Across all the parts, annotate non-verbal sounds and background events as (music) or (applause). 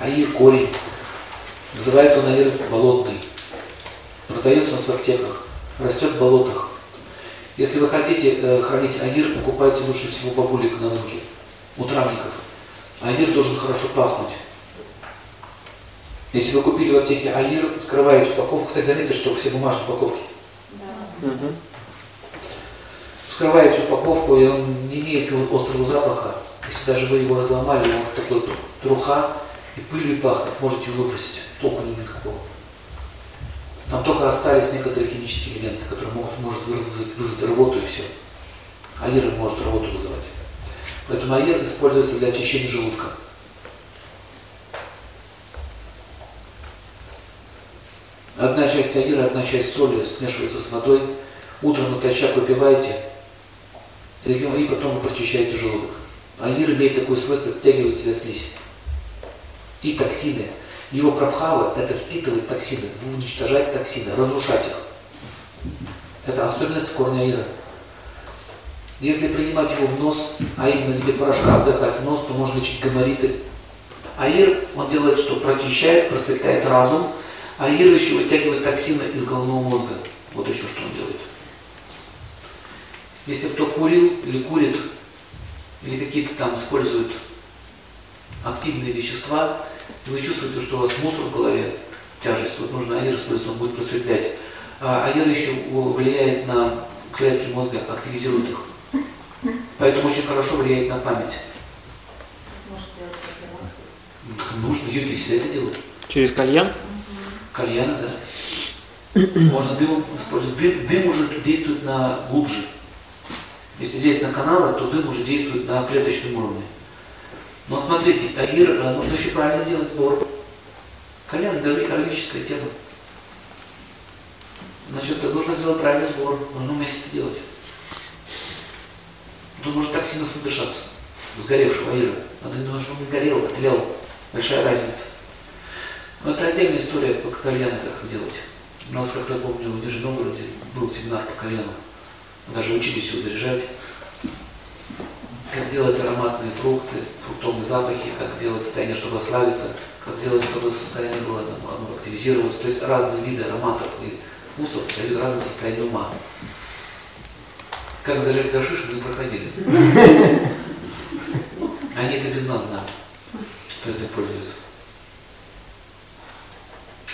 аир корень. Называется он аир болотный. Продается нас в аптеках. Растет в болотах. Если вы хотите э, хранить аир, покупайте лучше всего бабулик на рынке. У травников. Аир должен хорошо пахнуть. Если вы купили в аптеке аир, вскрываете упаковку. Кстати, заметьте, что все бумажные упаковки. Мгм. Вскрываете упаковку, и он не имеет острого запаха. Если даже вы его разломали, он такой труха и пылью пахнет, можете выбросить. Толку нет никакого. Там только остались некоторые химические элементы, которые могут может вызвать, вызвать рвоту и все. Аир может рвоту вызывать. Поэтому аир используется для очищения желудка. Одна часть аира, одна часть соли смешивается с водой. Утром натощак выпиваете, и потом вы прочищаете желудок. Аир имеет такое свойство втягивать в себя слизь. И токсины. Его прабхава – это впитывать токсины, уничтожать токсины, разрушать их. Это особенность корня аира. Если принимать его в нос, а именно в виде порошка вдыхать в нос, то можно лечить гаймориты. Аир, он делает что? Прочищает, просветляет разум, аир еще вытягивает токсины из головного мозга. Вот еще что он делает. Если кто курил или курит, или какие-то там используют активные вещества, и вы чувствуете, что у вас мусор в голове, тяжесть, вот нужно аир использовать, он будет просветлять. А аир еще влияет на клетки мозга, активизирует их. Поэтому очень хорошо влияет на память. Ну, так Нужно, йоги всегда это делают. Через кальян? Кальяна, да. Можно дым использовать. Дым, дым уже действует на глубже. Если здесь на каналы, то дым уже действует на клеточном уровне. Но смотрите, аир э, нужно еще правильно делать сбор. Кальян это экологическая тема. Значит, нужно сделать правильный сбор, нужно уметь это делать. Тут можно токсинов надышаться, сгоревшего аира. Надо не думать, что он не горел, а тлел. Большая разница. Но это отдельная история по кальяну, как делать. У нас, как я помню, в Нижнем Новгороде был семинар по кальяну. Даже учились его заряжать. Как делать ароматные фрукты, фруктовые запахи, как делать состояние, чтобы ослабиться, как делать, чтобы состояние было оно активизировалось. То есть разные виды ароматов и вкусов дают разное состояние ума. Как заряжать гашиш, мы не проходили. Они это без нас знают, кто это пользуется.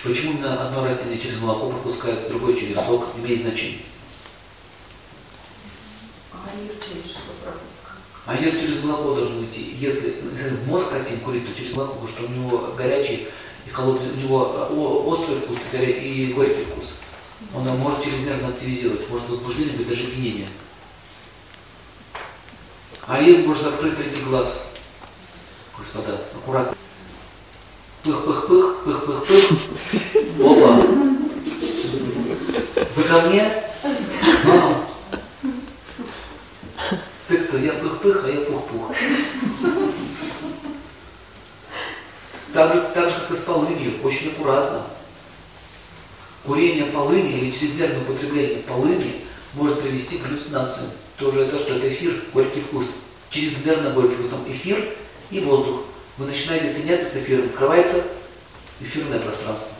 Почему именно одно растение через молоко пропускается, другое через сок, имеет значение. Аир через что пропуск? А йод через молоко должен идти. Если, если в мозг хотим курить, то через молоко, потому что у него горячий и холодный, у него о- острый вкус и горький вкус. Он может чрезмерно активизировать, может возбуждение быть даже опьянение. А им может открыть третий глаз. Господа, аккуратно. Пых-пых-пых, пых-пых-пых. Опа. Вы ко мне? Так же, так же, как и с полынью, очень аккуратно. Курение полыни или чрезмерное употребление полыни может привести к галлюцинациям. Тоже это что? Это эфир, горький вкус. Чрезмерно горький вкус. Там эфир и воздух. Вы начинаете соединяться с эфиром, открывается эфирное пространство.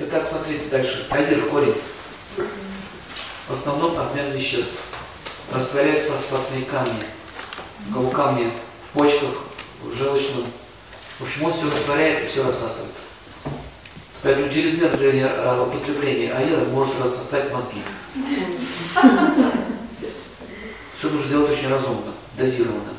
Итак, смотрите дальше. Аир, корень. В основном обмен веществ. Растворяет фосфатные камни. Кого камни в почках, в желчном. В общем, он все растворяет и все рассасывает. Поэтому чрезмерное э, употребление аира может рассосать мозги. (laughs) Все нужно делать очень разумно, дозированно.